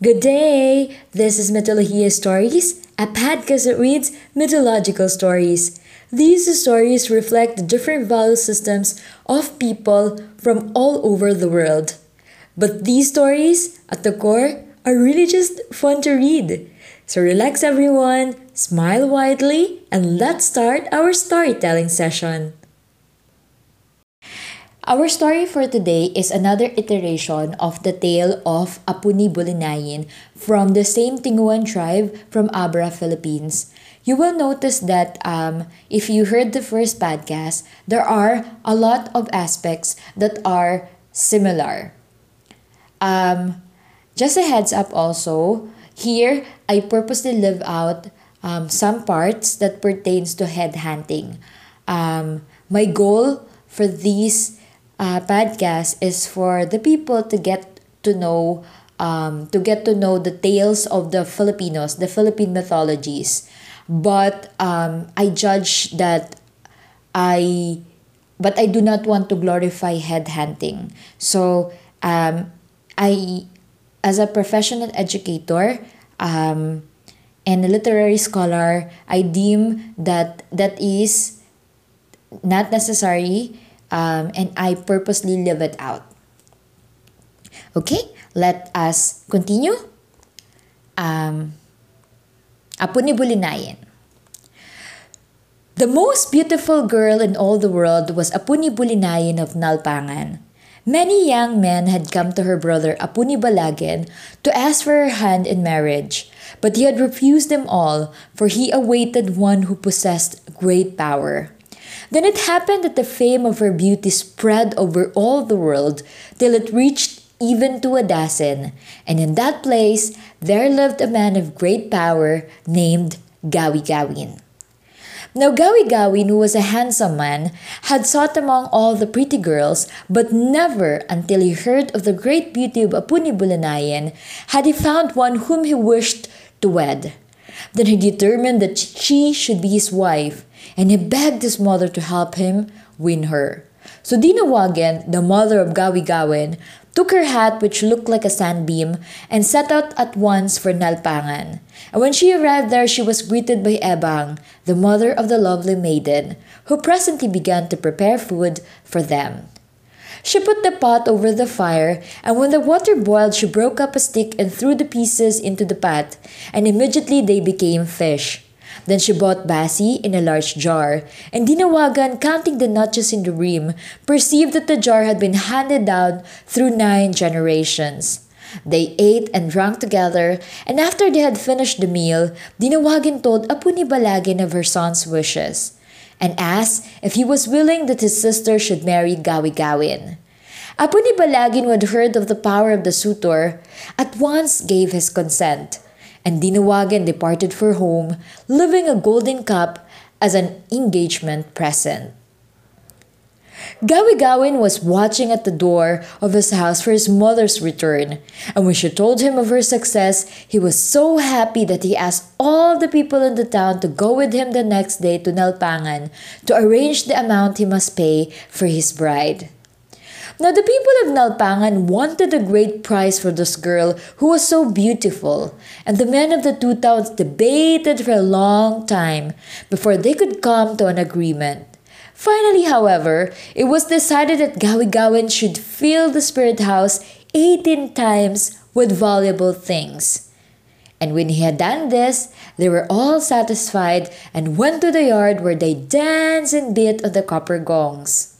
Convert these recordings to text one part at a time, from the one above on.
Good day! This is Mythologia Stories, a podcast that reads mythological stories. These stories reflect the different value systems of people from all over the world. But these stories, at the core, are really just fun to read. So relax everyone, smile widely, and let's start our storytelling session. Our story for today is another iteration of the tale of Apuni Bulinayin from the same Tinguian tribe from Abra, Philippines. You will notice that um, if you heard the first podcast, there are a lot of aspects that are similar. Um, just a heads up also, here I purposely leave out um, some parts that pertains to head hunting. Um, my goal for these uh, podcast is for the people to get to know um, to get to know the tales of the Filipinos, the Philippine mythologies. But um, I judge that I, but I do not want to glorify head hunting. So um, I, as a professional educator um, and a literary scholar, I deem that that is not necessary um, and I purposely live it out. Okay, let us continue. Um, Apuni Bulinayin. The most beautiful girl in all the world was Apuni Bulinayin of Nalpangan. Many young men had come to her brother Apuni to ask for her hand in marriage, but he had refused them all, for he awaited one who possessed great power. Then it happened that the fame of her beauty spread over all the world till it reached even to Adasin, and in that place there lived a man of great power named Gawi Gawin. Now Gawi Gawin, who was a handsome man, had sought among all the pretty girls, but never until he heard of the great beauty of Apuni Bulanayan had he found one whom he wished to wed. Then he determined that she should be his wife, and he begged his mother to help him win her. So Dinawagan, the mother of Gawi Gawin, took her hat which looked like a sunbeam and set out at once for Nalpangan. And when she arrived there, she was greeted by Ebang, the mother of the lovely maiden, who presently began to prepare food for them. She put the pot over the fire, and when the water boiled, she broke up a stick and threw the pieces into the pot, and immediately they became fish. Then she bought basi in a large jar, and Dinawagan, counting the notches in the rim, perceived that the jar had been handed down through nine generations. They ate and drank together, and after they had finished the meal, Dinawagan told Apuni Balagin of her son's wishes, and asked if he was willing that his sister should marry Gawi Gawin. Apuni Balagin, who had heard of the power of the suitor, at once gave his consent and Dinawagan departed for home, leaving a golden cup as an engagement present. Gawi-Gawin was watching at the door of his house for his mother's return, and when she told him of her success, he was so happy that he asked all the people in the town to go with him the next day to Nalpangan to arrange the amount he must pay for his bride. Now, the people of Nalpangan wanted a great prize for this girl who was so beautiful, and the men of the two towns debated for a long time before they could come to an agreement. Finally, however, it was decided that Gawi-Gawin should fill the spirit house 18 times with valuable things. And when he had done this, they were all satisfied and went to the yard where they danced and beat on the copper gongs.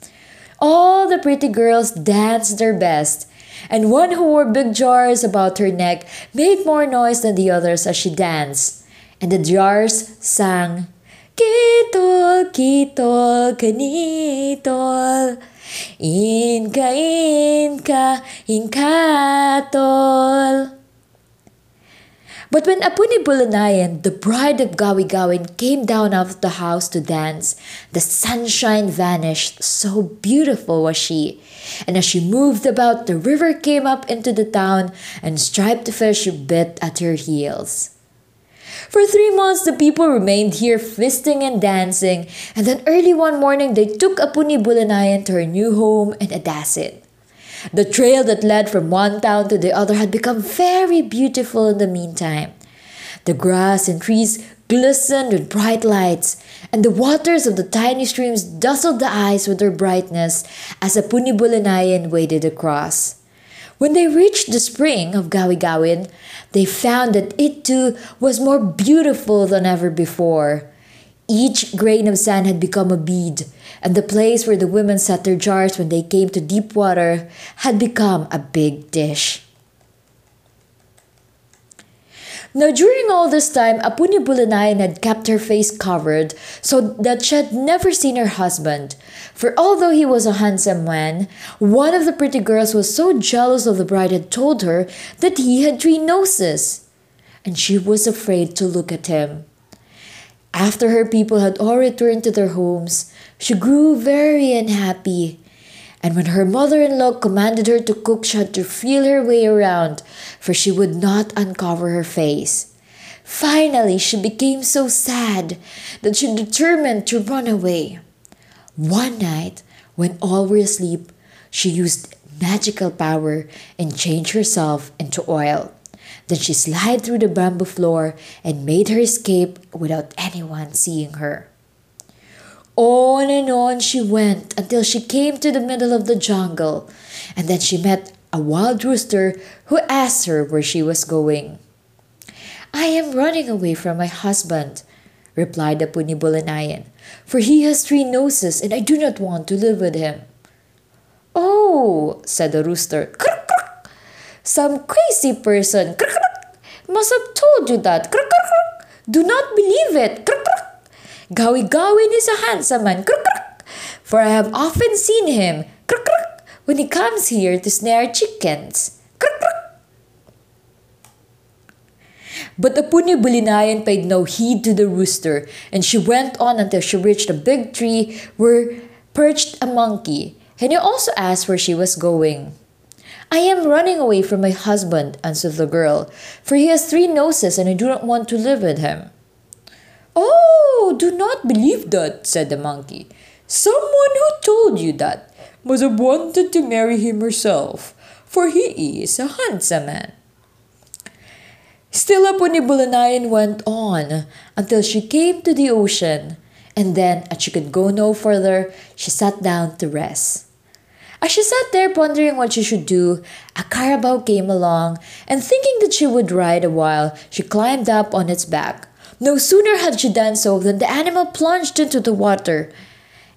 All the pretty girls danced their best, and one who wore big jars about her neck made more noise than the others as she danced. And the jars sang, Kitol, kitol, kanitol, inka, inka, inkatol. But when Apuni Bulanayan, the bride of Gawi Gawin, came down out of the house to dance, the sunshine vanished, so beautiful was she. And as she moved about, the river came up into the town, and striped fish bit at her heels. For three months, the people remained here feasting and dancing, and then early one morning, they took Apuni Bulanayan to her new home in Adasin. The trail that led from one town to the other had become very beautiful in the meantime. The grass and trees glistened with bright lights, and the waters of the tiny streams dazzled the eyes with their brightness as Apuni Bulinayan waded across. When they reached the spring of Gawigawin, they found that it too was more beautiful than ever before. Each grain of sand had become a bead, and the place where the women set their jars when they came to deep water had become a big dish. Now, during all this time, Apuni Bulanayan had kept her face covered so that she had never seen her husband. For although he was a handsome man, one of the pretty girls was so jealous of the bride had told her that he had three noses, and she was afraid to look at him. After her people had all returned to their homes, she grew very unhappy and when her mother in law commanded her to cook, she had to feel her way around, for she would not uncover her face. Finally, she became so sad that she determined to run away. One night, when all were asleep, she used magical power and changed herself into oil. Then she slid through the bamboo floor and made her escape without anyone seeing her. On and on she went until she came to the middle of the jungle, and then she met a wild rooster who asked her where she was going. I am running away from my husband, replied the Punibulanayan, for he has three noses and I do not want to live with him. Oh, said the rooster, some crazy person must have told you that. Do not believe it. Gawin is a handsome man, for I have often seen him when he comes here to snare chickens. But the Puni Bulinayan paid no heed to the rooster, and she went on until she reached a big tree where perched a monkey, and he also asked where she was going. I am running away from my husband, answered the girl, for he has three noses and I do not want to live with him. Oh, do not believe that, said the monkey. Someone who told you that must have wanted to marry him herself, for he is a handsome man. Still Bulanayan went on until she came to the ocean, and then, as she could go no further, she sat down to rest. As she sat there pondering what she should do, a carabao came along, and thinking that she would ride a while, she climbed up on its back. No sooner had she done so than the animal plunged into the water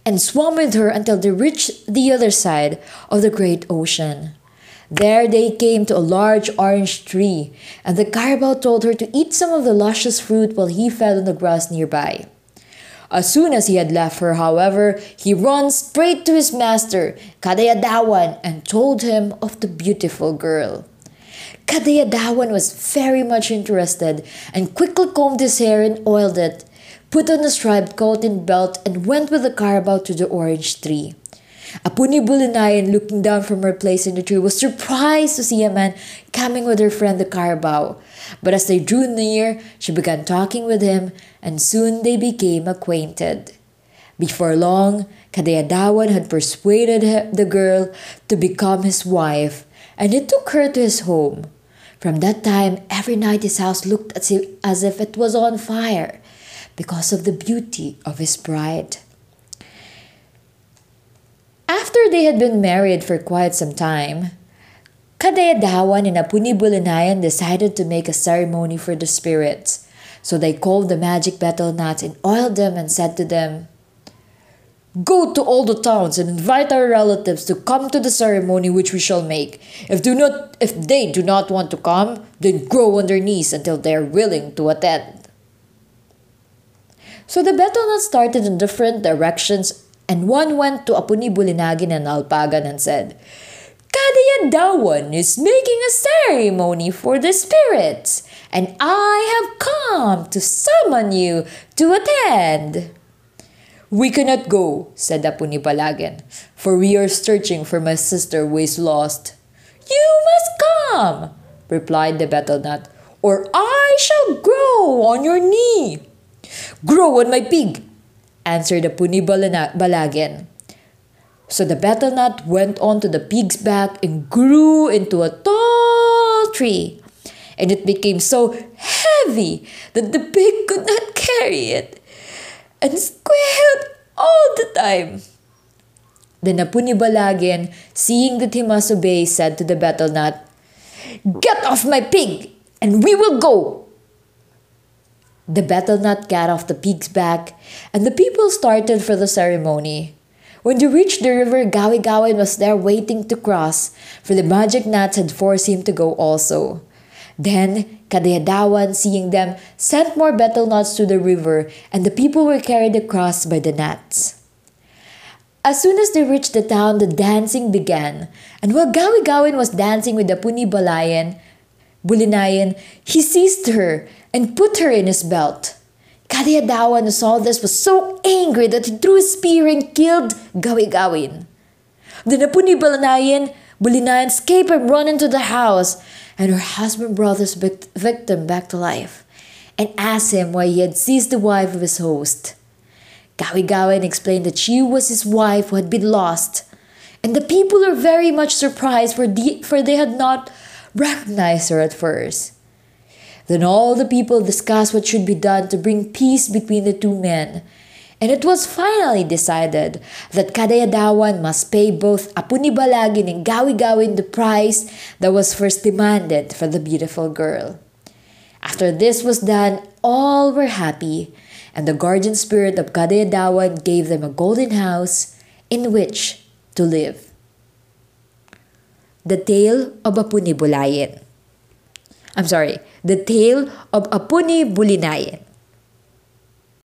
and swam with her until they reached the other side of the great ocean. There they came to a large orange tree, and the carabao told her to eat some of the luscious fruit while he fed on the grass nearby. As soon as he had left her, however, he ran straight to his master, Kadayadawan, and told him of the beautiful girl. Kadayadawan was very much interested and quickly combed his hair and oiled it, put on a striped coat and belt, and went with the carabao to the orange tree. Apuni Bulinayan, looking down from her place in the tree, was surprised to see a man coming with her friend the carabao. But as they drew near, she began talking with him, and soon they became acquainted. Before long, Kadayadawan had persuaded the girl to become his wife, and he took her to his home. From that time, every night his house looked as if, as if it was on fire because of the beauty of his bride. After they had been married for quite some time, Kadayadawan and Apuni Bulinayan decided to make a ceremony for the spirits. So they called the magic betel nuts and oiled them and said to them, Go to all the towns and invite our relatives to come to the ceremony which we shall make. If do not if they do not want to come, then grow on their knees until they are willing to attend. So the Betelnuts started in different directions, and one went to Apuni Bulinagin and Alpagan and said, Kadayadawan is making a ceremony for the spirits, and I have come to summon you to attend. We cannot go, said Apuni Balagan, for we are searching for my sister who is lost. You must come, replied the betel nut, or I shall grow on your knee. Grow on my pig, answered Apuni Balagan. So the betel nut went on to the pig's back and grew into a tall tree. And it became so heavy that the pig could not carry it and squealed all the time. Then Apuni Balagen, seeing that he must obey, said to the betel nut, Get off my pig, and we will go. The betel nut got off the pig's back, and the people started for the ceremony. When they reached the river, Gawi Gawin was there waiting to cross, for the magic nuts had forced him to go also. Then Kadayadawan, seeing them, sent more betel nuts to the river, and the people were carried across by the nuts. As soon as they reached the town, the dancing began, and while Gawi Gawin was dancing with the Puni Balayan, Bulinayan, he seized her and put her in his belt. Kadayadawan, who saw this, was so angry that he threw his spear and killed Gawi Gawin. The Napuni Bulinayan escaped and ran into the house, and her husband brought his victim back to life and asked him why he had seized the wife of his host. Gawi Gawin explained that she was his wife who had been lost, and the people were very much surprised for, the, for they had not recognized her at first. Then all the people discussed what should be done to bring peace between the two men, and it was finally decided that Kadayadawan must pay both Apuni Balagin and Gawi Gawin the price that was first demanded for the beautiful girl. After this was done, all were happy, and the guardian spirit of Kadayadawan gave them a golden house in which to live. The Tale of Apuni Bulayin. I'm sorry, The Tale of Apuni Bulinayin.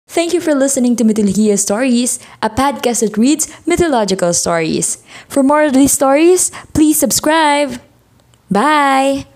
Thank you for listening to Mythologia Stories, a podcast that reads mythological stories. For more of these stories, please subscribe. Bye!